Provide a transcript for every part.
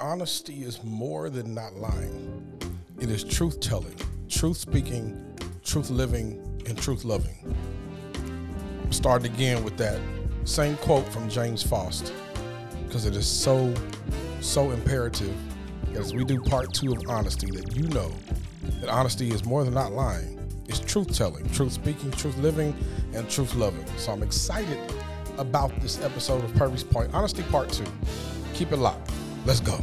Honesty is more than not lying. It is truth telling, truth speaking, truth living, and truth loving. Starting again with that same quote from James Faust, because it is so, so imperative as we do part two of honesty that you know that honesty is more than not lying. It's truth telling, truth speaking, truth living, and truth loving. So I'm excited about this episode of Purvey's Point, Honesty Part 2. Keep it locked. Let's go.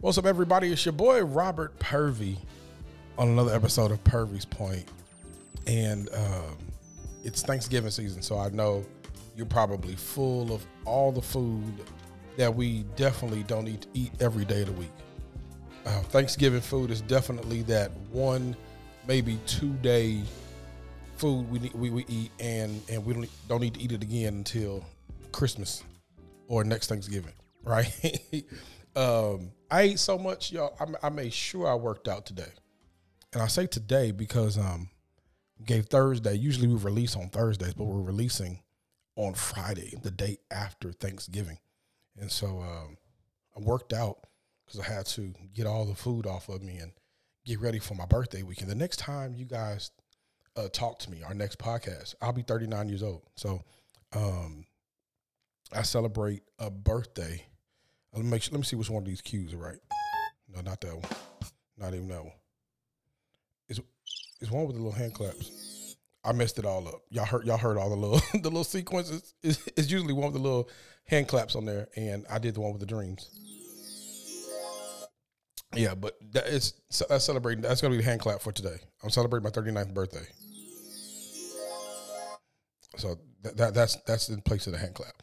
What's up, everybody? It's your boy Robert Purvey on another episode of Purvey's Point. And um, it's Thanksgiving season, so I know you're probably full of all the food that we definitely don't need to eat every day of the week. Uh, Thanksgiving food is definitely that one, maybe two day food we need, we, we eat, and and we don't don't need to eat it again until Christmas or next Thanksgiving, right? um, I ate so much, y'all. I, I, made sure I worked out today, and I say today because um, gave Thursday. Usually we release on Thursdays, but we're releasing on Friday, the day after Thanksgiving, and so um, I worked out because I had to get all the food off of me and get ready for my birthday weekend. The next time you guys uh, talk to me, our next podcast, I'll be 39 years old. So um, I celebrate a birthday. Let me make sure, let me see which one of these cues are right. No, not that one. Not even that one. It's it's one with the little hand claps. I messed it all up. Y'all heard y'all heard all the little the little sequences. It's, it's usually one with the little hand claps on there, and I did the one with the dreams. Yeah, but that is that's celebrating. That's gonna be the hand clap for today. I'm celebrating my 39th birthday. So that, that that's that's in place of the hand clap.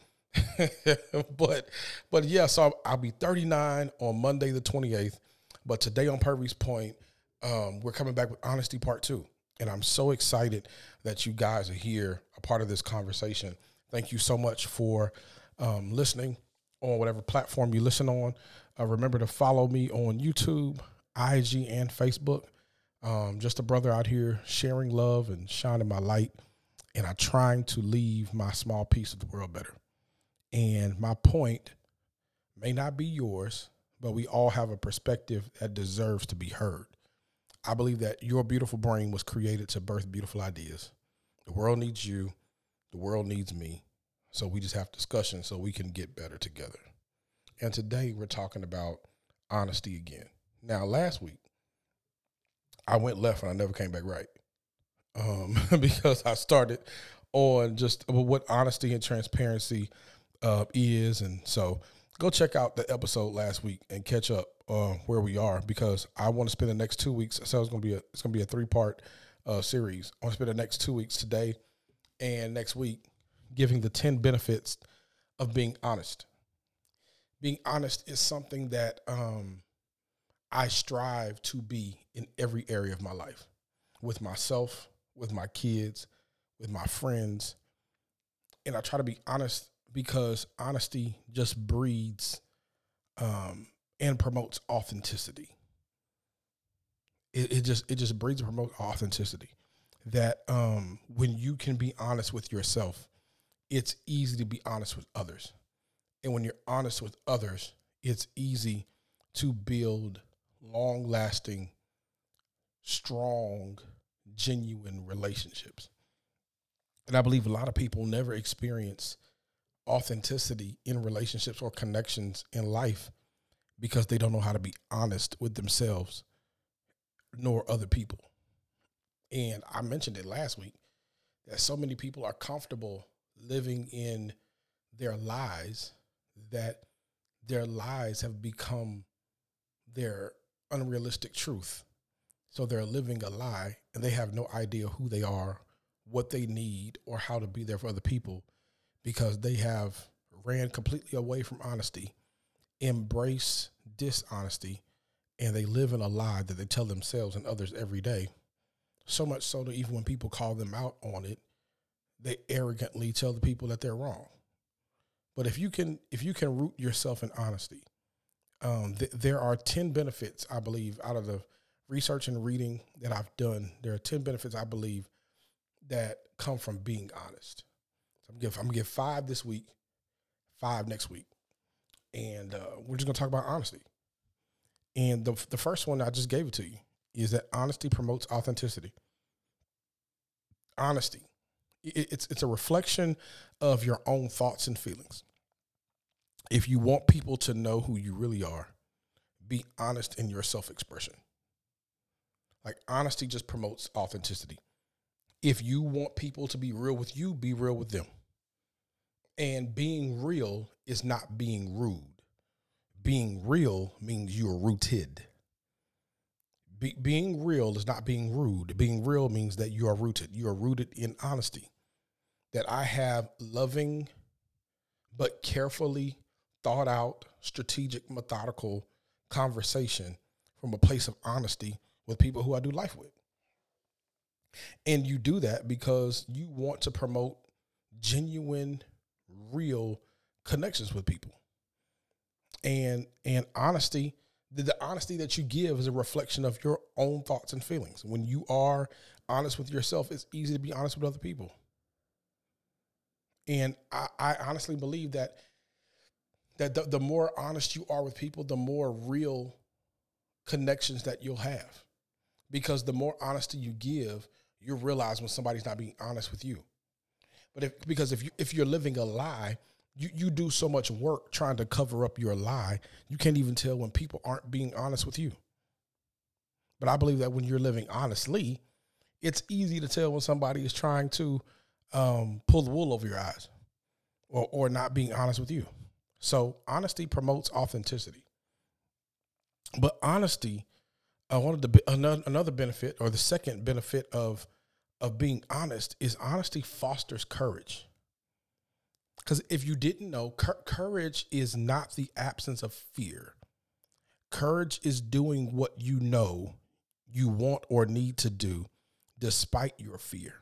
but but yeah, so I'll be 39 on Monday the 28th. But today on Purvey's Point, um, we're coming back with Honesty Part Two, and I'm so excited that you guys are here, a part of this conversation. Thank you so much for um, listening on whatever platform you listen on. Uh, remember to follow me on YouTube, IG, and Facebook. Um, just a brother out here sharing love and shining my light, and I'm trying to leave my small piece of the world better. And my point may not be yours, but we all have a perspective that deserves to be heard. I believe that your beautiful brain was created to birth beautiful ideas. The world needs you, the world needs me. So we just have discussion so we can get better together. And today we're talking about honesty again. Now, last week, I went left and I never came back right um, because I started on just what honesty and transparency uh, is. And so go check out the episode last week and catch up uh, where we are because I want to spend the next two weeks. So it's going to be a it's to be a three part uh, series. I want to spend the next two weeks today and next week giving the ten benefits of being honest being honest is something that um, I strive to be in every area of my life with myself, with my kids, with my friends. And I try to be honest because honesty just breeds um, and promotes authenticity. It, it, just it just breeds and promotes authenticity. That um, when you can be honest with yourself, it's easy to be honest with others and when you're honest with others, it's easy to build long lasting, strong, genuine relationships. And I believe a lot of people never experience authenticity in relationships or connections in life because they don't know how to be honest with themselves nor other people. And I mentioned it last week that so many people are comfortable living in their lies that their lies have become their unrealistic truth. So they're living a lie and they have no idea who they are, what they need, or how to be there for other people because they have ran completely away from honesty, embrace dishonesty, and they live in a lie that they tell themselves and others every day. So much so that even when people call them out on it, they arrogantly tell the people that they're wrong. But if you can if you can root yourself in honesty, um, th- there are ten benefits I believe out of the research and reading that I've done, there are 10 benefits I believe that come from being honest. So I'm give, I'm gonna give five this week, five next week. And uh, we're just gonna talk about honesty. And the, the first one I just gave it to you is that honesty promotes authenticity. Honesty. It, it's it's a reflection of your own thoughts and feelings. If you want people to know who you really are, be honest in your self-expression. Like honesty just promotes authenticity. If you want people to be real with you, be real with them. And being real is not being rude. Being real means you're rooted. Be, being real is not being rude. Being real means that you are rooted. You are rooted in honesty. That I have loving, but carefully thought out, strategic, methodical conversation from a place of honesty with people who I do life with. And you do that because you want to promote genuine, real connections with people. And and honesty, the, the honesty that you give is a reflection of your own thoughts and feelings. When you are honest with yourself, it's easy to be honest with other people. And I, I honestly believe that that the, the more honest you are with people, the more real connections that you'll have. Because the more honesty you give, you realize when somebody's not being honest with you. But if because if you if you're living a lie, you, you do so much work trying to cover up your lie, you can't even tell when people aren't being honest with you. But I believe that when you're living honestly, it's easy to tell when somebody is trying to um, pull the wool over your eyes or, or not being honest with you. So honesty promotes authenticity. But honesty, uh, one of the another, another benefit or the second benefit of of being honest is honesty fosters courage. Because if you didn't know, courage is not the absence of fear. Courage is doing what you know you want or need to do despite your fear.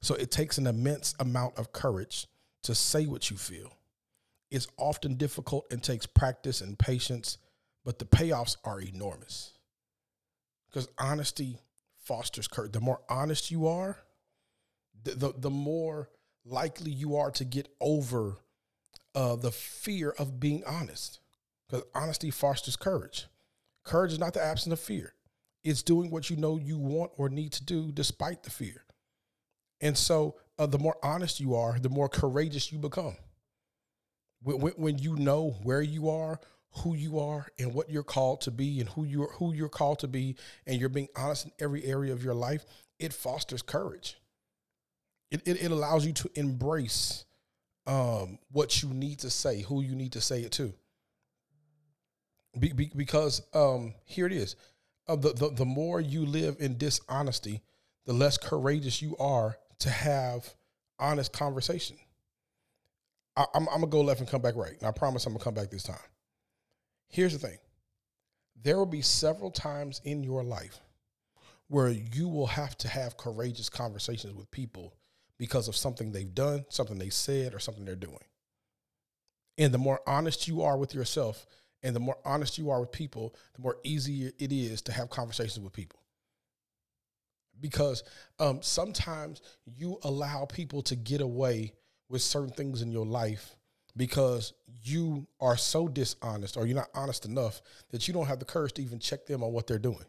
So it takes an immense amount of courage to say what you feel. It's often difficult and takes practice and patience, but the payoffs are enormous. Because honesty fosters courage. The more honest you are, the, the, the more likely you are to get over uh, the fear of being honest. Because honesty fosters courage. Courage is not the absence of fear, it's doing what you know you want or need to do despite the fear. And so, uh, the more honest you are, the more courageous you become. When, when, you know where you are, who you are, and what you're called to be, and who you're who you're called to be, and you're being honest in every area of your life, it fosters courage. It it, it allows you to embrace um, what you need to say, who you need to say it to. Be, be, because um, here it is, uh, the, the the more you live in dishonesty, the less courageous you are to have honest conversation. I, am gonna go left and come back right, and I promise I'm gonna come back this time. Here's the thing: there will be several times in your life where you will have to have courageous conversations with people because of something they've done, something they said, or something they're doing. And the more honest you are with yourself, and the more honest you are with people, the more easier it is to have conversations with people because um, sometimes you allow people to get away with certain things in your life because you are so dishonest or you're not honest enough that you don't have the courage to even check them on what they're doing.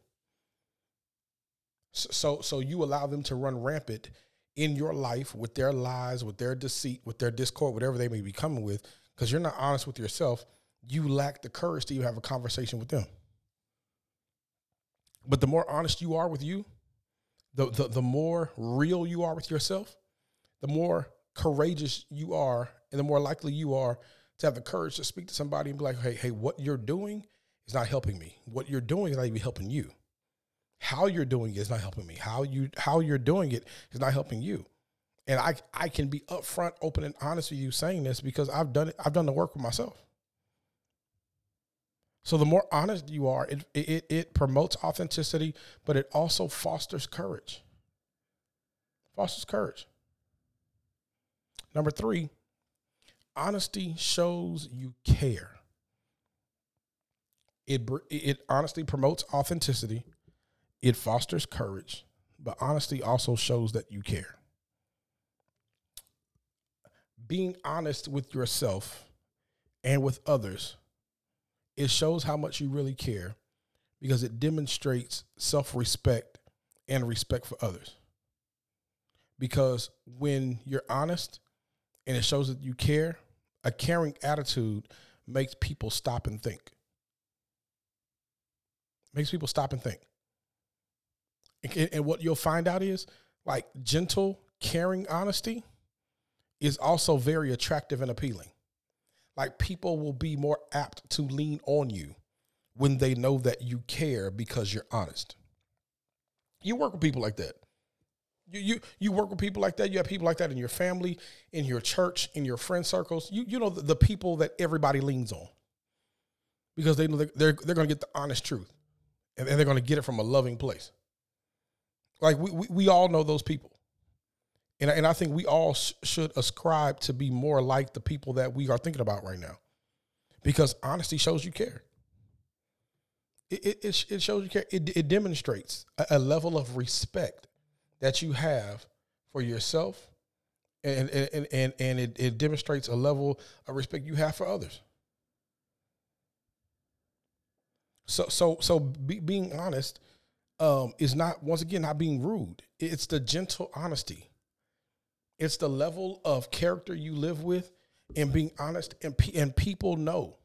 So, so, you allow them to run rampant in your life with their lies, with their deceit, with their discord, whatever they may be coming with, because you're not honest with yourself. You lack the courage to even have a conversation with them. But the more honest you are with you, the, the, the more real you are with yourself, the more courageous you are, and the more likely you are to have the courage to speak to somebody and be like, hey, hey, what you're doing is not helping me. What you're doing is not even helping you. How you're doing it is not helping me. How you how you're doing it is not helping you. And I I can be upfront, open, and honest with you saying this because I've done it, I've done the work with myself. So the more honest you are, it, it, it promotes authenticity, but it also fosters courage. Fosters courage. Number three, honesty shows you care. It, it honestly promotes authenticity, it fosters courage, but honesty also shows that you care. Being honest with yourself and with others, it shows how much you really care because it demonstrates self respect and respect for others. Because when you're honest and it shows that you care, a caring attitude makes people stop and think. Makes people stop and think. And, what you'll find out is like gentle, caring honesty is also very attractive and appealing. Like people will be more apt to lean on you when they know that you care because you're honest. You work with people like that. You, you you work with people like that. You have people like that in your family, in your church, in your friend circles. You you know the, the people that everybody leans on because they know they're they're, they're going to get the honest truth, and, and they're going to get it from a loving place. Like we we, we all know those people, and and I think we all sh- should ascribe to be more like the people that we are thinking about right now, because honesty shows you care. It it, it shows you care. It, it demonstrates a, a level of respect that you have for yourself. And and and, and it, it demonstrates a level of respect you have for others. So so so be, being honest um, is not once again not being rude. It's the gentle honesty. It's the level of character you live with and being honest and and people know.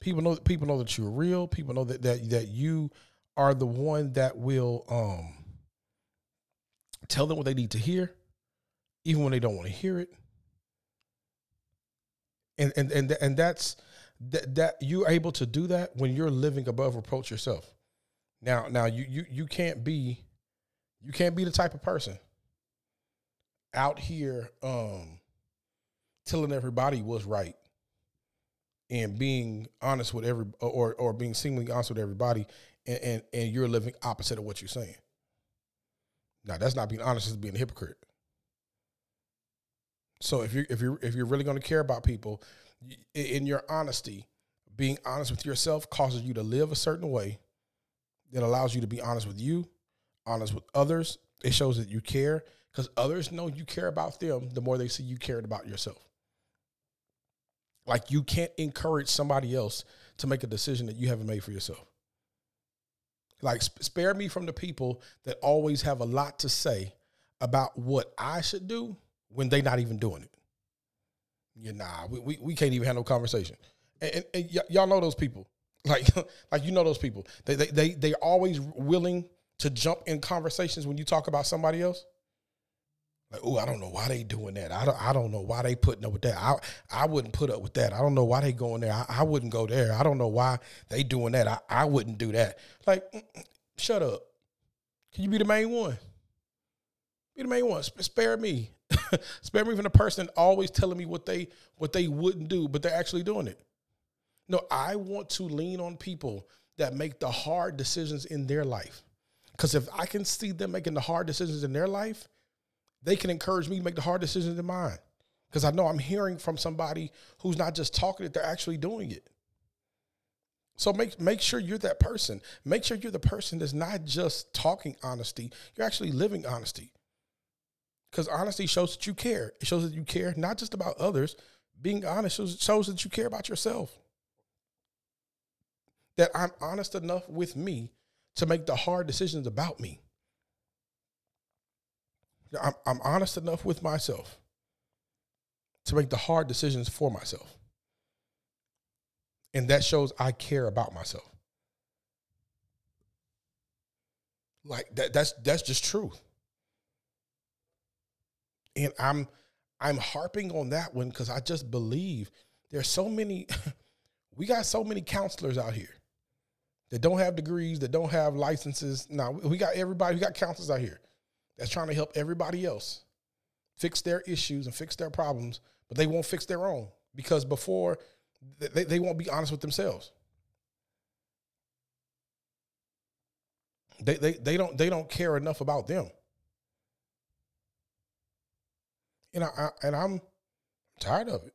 People know people know that you're real. People know that that, that you are the one that will um Tell them what they need to hear, even when they don't want to hear it. And and and and that's that that you're able to do that when you're living above reproach yourself. Now now you you you can't be you can't be the type of person out here um telling everybody what's right and being honest with every or or being seemingly honest with everybody and, and, and you're living opposite of what you're saying. Now that's not being honest; it's being a hypocrite. So if you if you if you're really going to care about people, in your honesty, being honest with yourself causes you to live a certain way that allows you to be honest with you, honest with others. It shows that you care because others know you care about them the more they see you cared about yourself. Like you can't encourage somebody else to make a decision that you haven't made for yourself. Like, spare me from the people that always have a lot to say about what I should do when they're not even doing it. Yeah, nah, we, we, we can't even have no conversation. And, and, and y- y'all know those people. Like, like you know those people. They, they they they always willing to jump in conversations when you talk about somebody else. Like, oh, I don't know why they doing that. I don't I don't know why they putting up with that. I I wouldn't put up with that. I don't know why they going there. I, I wouldn't go there. I don't know why they doing that. I, I wouldn't do that. Like, mm, mm, shut up. Can you be the main one? Be the main one. Spare me. Spare me from the person always telling me what they what they wouldn't do, but they're actually doing it. No, I want to lean on people that make the hard decisions in their life. Because if I can see them making the hard decisions in their life, they can encourage me to make the hard decisions in mine. Because I know I'm hearing from somebody who's not just talking it, they're actually doing it. So make make sure you're that person. Make sure you're the person that's not just talking honesty, you're actually living honesty. Because honesty shows that you care. It shows that you care not just about others. Being honest shows, shows that you care about yourself. That I'm honest enough with me to make the hard decisions about me. I'm, I'm honest enough with myself to make the hard decisions for myself. And that shows I care about myself. Like that that's that's just truth. And I'm I'm harping on that one because I just believe there's so many we got so many counselors out here that don't have degrees, that don't have licenses. Now we got everybody, we got counselors out here that's trying to help everybody else fix their issues and fix their problems, but they won't fix their own because before they, they won't be honest with themselves. They, they, they don't they don't care enough about them. And I, I and I'm tired of it.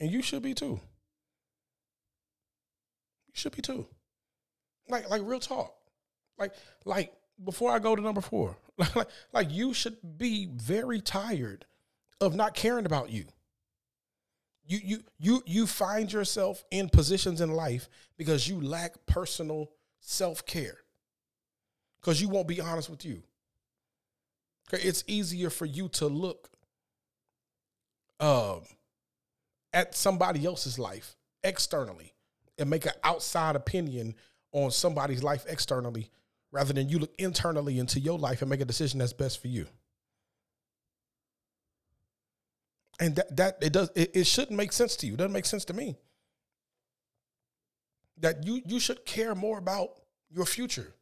And you should be too. You should be too. Like like real talk. Like like before I go to number four, like like you should be very tired of not caring about you. You you you you find yourself in positions in life because you lack personal self-care. Because you won't be honest with you. It's easier for you to look um at somebody else's life externally and make an outside opinion on somebody's life externally rather than you look internally into your life and make a decision that's best for you. And that that it does it, it shouldn't make sense to you. It doesn't make sense to me. That you you should care more about your future.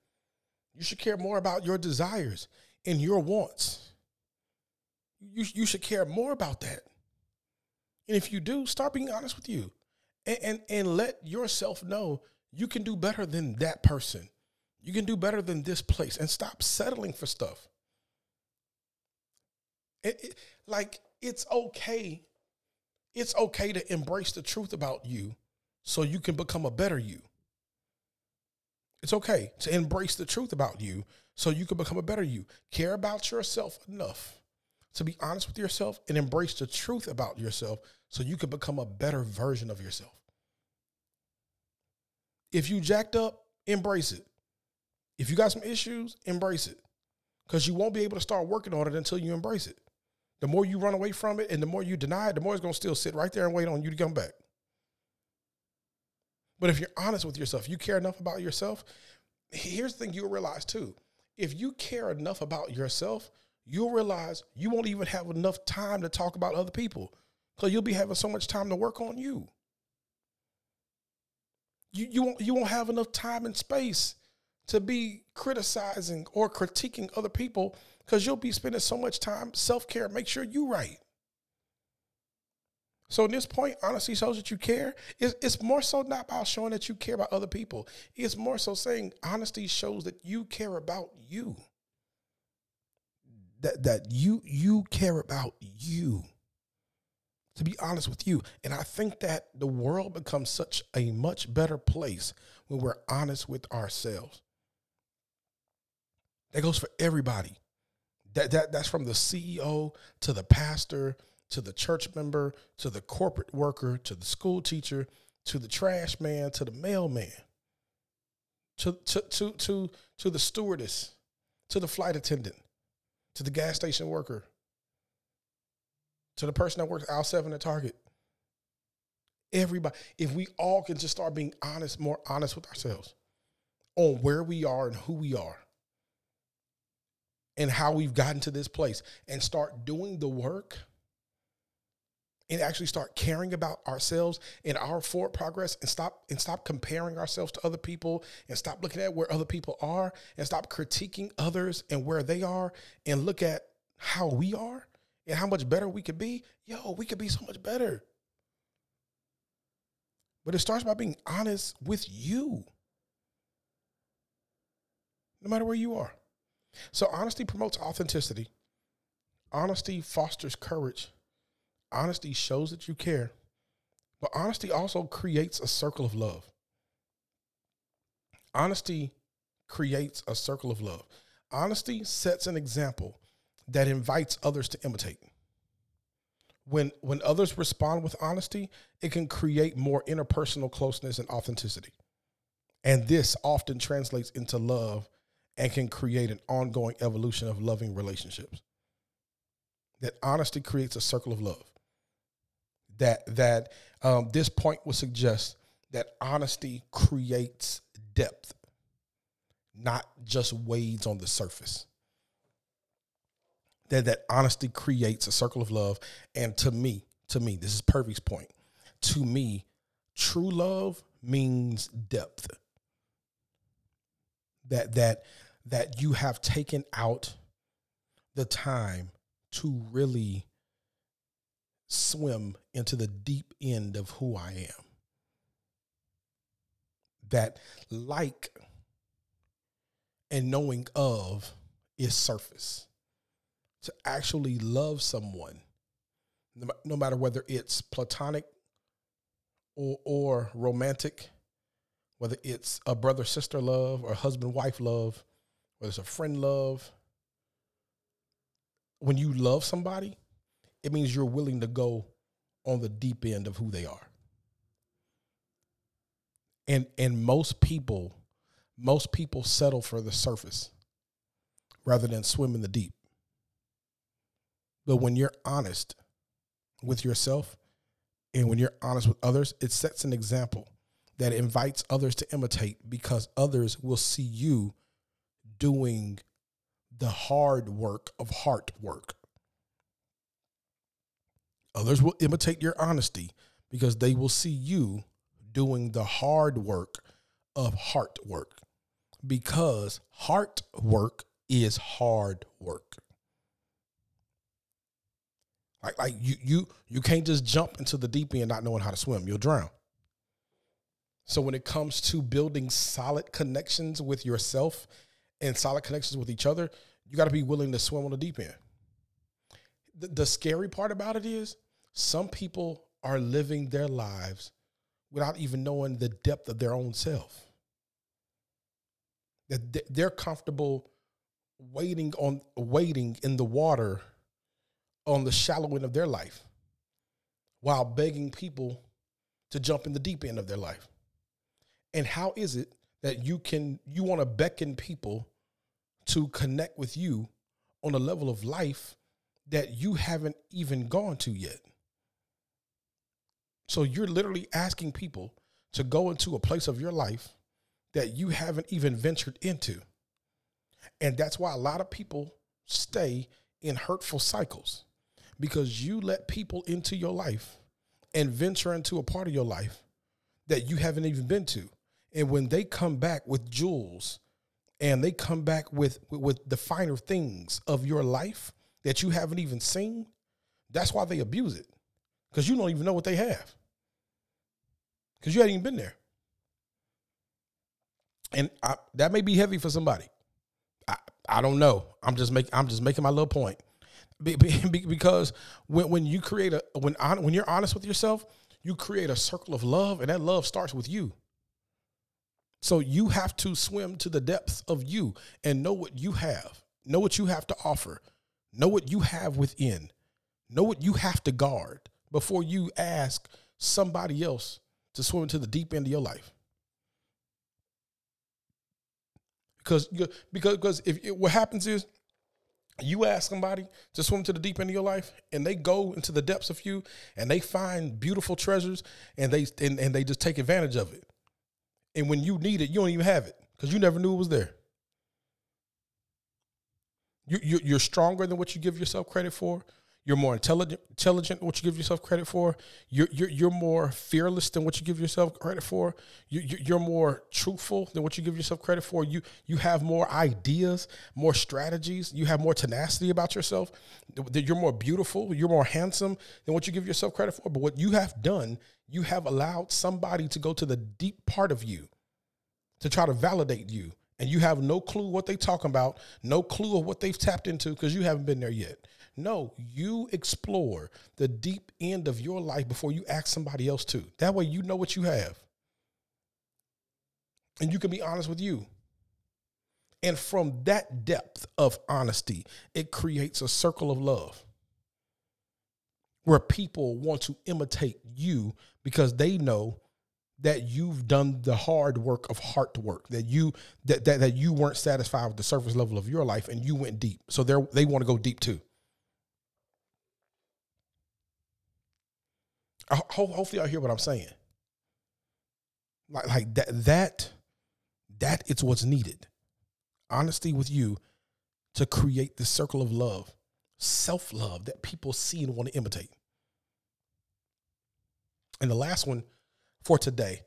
You should care more about your desires and your wants. You, you should care more about that. And if you do, start being honest with you and, and, and let yourself know you can do better than that person. You can do better than this place and stop settling for stuff. It, it, like, it's okay. It's okay to embrace the truth about you so you can become a better you. It's okay to embrace the truth about you so you can become a better you. Care about yourself enough to be honest with yourself and embrace the truth about yourself so you can become a better version of yourself. If you jacked up, embrace it. If you got some issues, embrace it. Because you won't be able to start working on it until you embrace it. The more you run away from it and the more you deny it, the more it's going to still sit right there and wait on you to come back. But if you're honest with yourself, you care enough about yourself, here's the thing you'll realize too. If you care enough about yourself, you'll realize you won't even have enough time to talk about other people because you'll be having so much time to work on you. You, you, won't, you won't have enough time and space to be criticizing or critiquing other people because you'll be spending so much time self care. Make sure you right. So in this point, honesty shows that you care. It's, it's more so not about showing that you care about other people. It's more so saying honesty shows that you care about you. That that you you care about you. To be honest with you. And I think that the world becomes such a much better place when we're honest with ourselves. That goes for everybody. That, that that's from the CEO to the pastor to the church member, to the corporate worker, to the school teacher, to the trash man, to the mailman, to, to, to, to, to the stewardess, to the flight attendant, to the gas station worker, to the person that works aisle seven at Target. Everybody, if we all can just start being honest, more honest with ourselves on where we are and who we are and how we've gotten to this place and start doing the work and actually start caring about ourselves and our forward progress and stop and stop comparing ourselves to other people and stop looking at where other people are and stop critiquing others and where they are and look at how we are and how much better we could be. Yo we could be so much better. But it starts by being honest with you no matter where you are so honesty promotes authenticity honesty fosters courage honesty shows that you care, but honesty also creates a circle of love. Honesty creates a circle of love. Honesty sets an example that invites others to imitate. When when others respond with honesty, it can create more interpersonal closeness and authenticity. And this often translates into love and can create an ongoing evolution of loving relationships. That honesty creates a circle of love that that um, this point would suggest that honesty creates depth, not just wades on the surface. That that honesty creates a circle of love, and to me, to me, this is Purvey's point. To me, true love means depth. That that that you have taken out the time to really swim into the deep end of who I am. That like and knowing of is surface. To actually love someone, no matter whether it's platonic or, or romantic, whether it's a brother sister love or husband wife love, whether it's a friend love. When you love somebody, it means you're willing to go on the deep end of who they are. And and most people most people settle for the surface rather than swim in the deep. But when you're honest with yourself and when you're honest with others, it sets an example that invites others to imitate because others will see you doing the hard work of heart work. Others will imitate your honesty because they will see you doing the hard work of heart work. Because heart work is hard work. Like, like you you you can't just jump into the deep end not knowing how to swim. You'll drown. So when it comes to building solid connections with yourself and solid connections with each other, you got to be willing to swim on the deep end. The, the scary part about it is some people are living their lives without even knowing the depth of their own self. That they're comfortable waiting on waiting in the water on the shallow end of their life while begging people to jump in the deep end of their life. And how is it that you can you want to beckon people to connect with you on a level of life that you haven't even gone to yet? So you're literally asking people to go into a place of your life that you haven't even ventured into. And that's why a lot of people stay in hurtful cycles because you let people into your life and venture into a part of your life that you haven't even been to. And when they come back with jewels and they come back with with the finer things of your life that you haven't even seen, that's why they abuse it. Cuz you don't even know what they have. Cuz you hadn't even been there. And I, that may be heavy for somebody. I, I don't know. I'm just making I'm just making my little point. Be, be, because when when you create a when when you're honest with yourself, you create a circle of love, and that love starts with you. So you have to swim to the depths of you and know what you have, know what you have to offer, know what you have within, know what you have to guard before you ask somebody else to swim into the deep end of your life. Because because because if it, what happens is you ask somebody to swim to the deep end of your life and they go into the depths of you and they find beautiful treasures and they and, and they just take advantage of it and when you need it, you don't even have it because you never knew it was there. You, you, you're stronger than what you give yourself credit for. You're more intelligent, intelligent than what you give yourself credit for. You're, you're, you're more fearless than what you give yourself credit for. You, you're more truthful than what you give yourself credit for. You, you have more ideas, more strategies. You have more tenacity about yourself. You're more beautiful. You're more handsome than what you give yourself credit for. But what you have done, you have allowed somebody to go to the deep part of you to try to validate you and you have no clue what they talking about, no clue of what they've tapped into because you haven't been there yet. No, you explore the deep end of your life before you ask somebody else to. That way you know what you have. And you can be honest with you. And from that depth of honesty, it creates a circle of love where people want to imitate you because they know that you've done the hard work of heart work that you that, that that you weren't satisfied with the surface level of your life and you went deep. So they they want to go deep too. Hopefully i hear what i'm saying. Like like that that that it's what's needed. Honesty with you to create the circle of love self-love that people see and want to imitate and the last one for today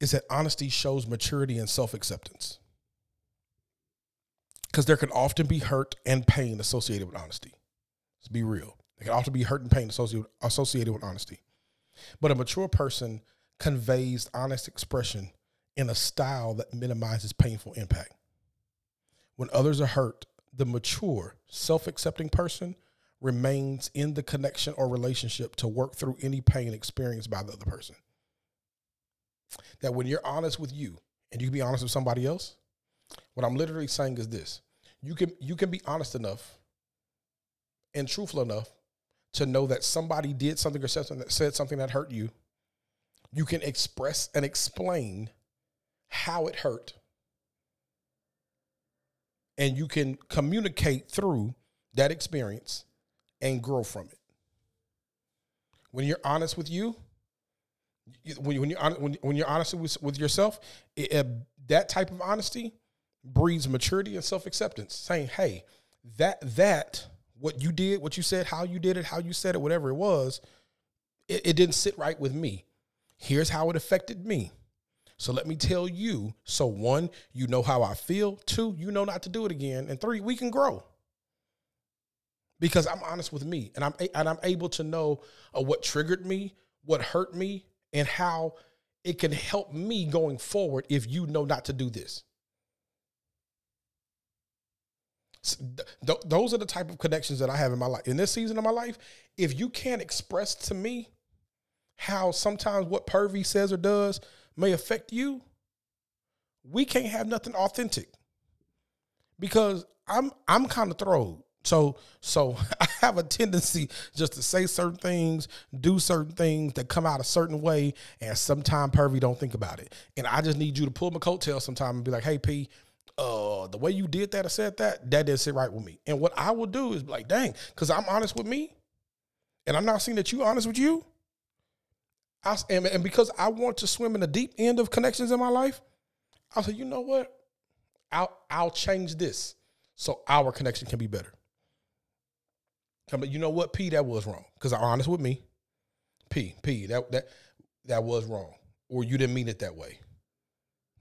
is that honesty shows maturity and self acceptance. Because there can often be hurt and pain associated with honesty. Let's be real. There can often be hurt and pain associated, associated with honesty. But a mature person conveys honest expression in a style that minimizes painful impact. When others are hurt, the mature, self accepting person remains in the connection or relationship to work through any pain experienced by the other person that when you're honest with you and you can be honest with somebody else, what I'm literally saying is this. You can you can be honest enough and truthful enough to know that somebody did something or said something that said something that hurt you. You can express and explain how it hurt. And you can communicate through that experience and grow from it. When you're honest with you, when, when you're when, when you're honest with, with yourself, it, that type of honesty breeds maturity and self acceptance. Saying, "Hey, that that what you did, what you said, how you did it, how you said it, whatever it was, it, it didn't sit right with me. Here's how it affected me. So let me tell you. So one, you know how I feel. Two, you know not to do it again. And three, we can grow because I'm honest with me and I'm and I'm able to know uh, what triggered me, what hurt me, and how it can help me going forward if you know not to do this. Th- those are the type of connections that I have in my life. In this season of my life, if you can't express to me how sometimes what Purvey says or does may affect you, we can't have nothing authentic. Because I'm I'm kind of thrown. So so I have a tendency just to say certain things, do certain things that come out a certain way, and sometimes Purvey don't think about it. And I just need you to pull my coattail sometime and be like, hey P, uh, the way you did that or said that, that didn't sit right with me. And what I will do is like, dang, because I'm honest with me, and I'm not seeing that you honest with you. I, and, and because I want to swim in the deep end of connections in my life, I'll say, you know what? I'll I'll change this so our connection can be better. But you know what, P, that was wrong. Because I'm honest with me. P, P, that that that was wrong. Or you didn't mean it that way.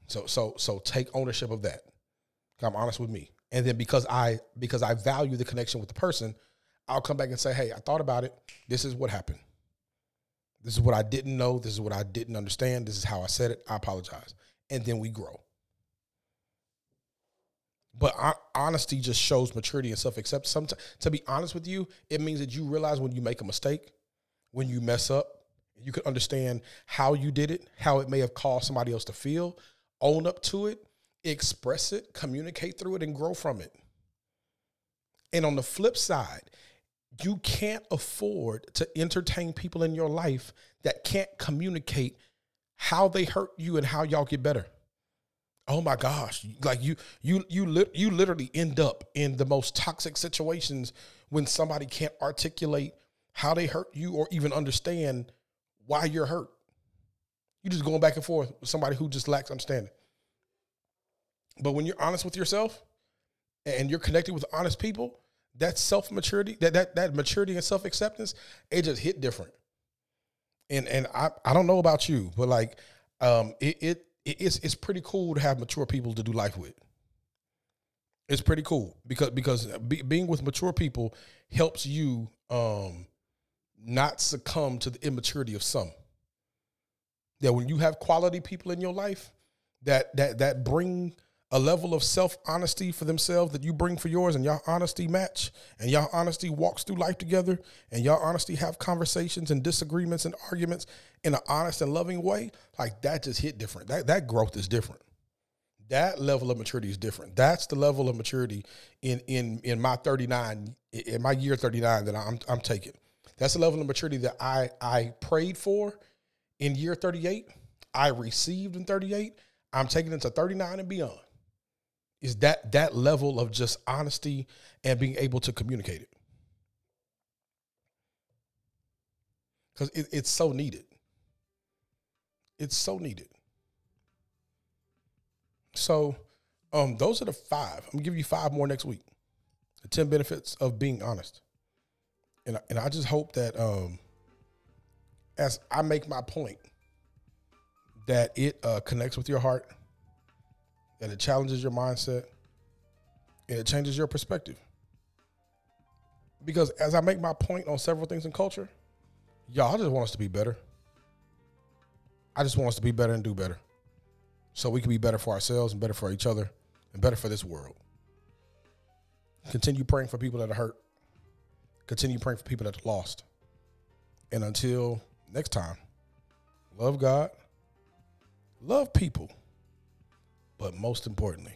So so so take ownership of that. I'm honest with me. And then because I because I value the connection with the person, I'll come back and say, "Hey, I thought about it. This is what happened. This is what I didn't know. This is what I didn't understand. This is how I said it. I apologize." And then we grow. But honesty just shows maturity and self acceptance. Sometimes, to be honest with you, it means that you realize when you make a mistake, when you mess up, you can understand how you did it, how it may have caused somebody else to feel, own up to it, express it, communicate through it, and grow from it. And on the flip side, you can't afford to entertain people in your life that can't communicate how they hurt you and how y'all get better. Oh my gosh, like you you you li- you literally end up in the most toxic situations when somebody can't articulate how they hurt you or even understand why you're hurt. You're just going back and forth with somebody who just lacks understanding. But when you're honest with yourself and you're connected with honest people, that self maturity, that that that maturity and self acceptance, it just hit different. And and I I don't know about you, but like um it it it's it's pretty cool to have mature people to do life with. It's pretty cool because because be, being with mature people helps you um not succumb to the immaturity of some. That when you have quality people in your life that that that bring a level of self honesty for themselves that you bring for yours, and y'all honesty match, and y'all honesty walks through life together, and y'all honesty have conversations and disagreements and arguments in an honest and loving way, like that just hit different. That that growth is different. That level of maturity is different. That's the level of maturity in in in my 39 in my year 39 that I'm I'm taking. That's the level of maturity that I I prayed for in year 38. I received in 38. I'm taking it to 39 and beyond is that that level of just honesty and being able to communicate it. Because it, it's so needed. It's so needed. So um those are the five. I'm gonna give you five more next week. The 10 benefits of being honest. And, and i just hope that um as i make my point that it uh, connects with your heart and it challenges your mindset and it changes your perspective. Because as I make my point on several things in culture, y'all just want us to be better. I just want us to be better and do better. So we can be better for ourselves and better for each other and better for this world. Continue praying for people that are hurt. Continue praying for people that are lost. And until next time, love God, love people, but most importantly,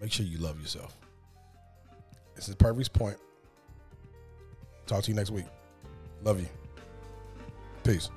make sure you love yourself. This is Purvey's Point. Talk to you next week. Love you. Peace.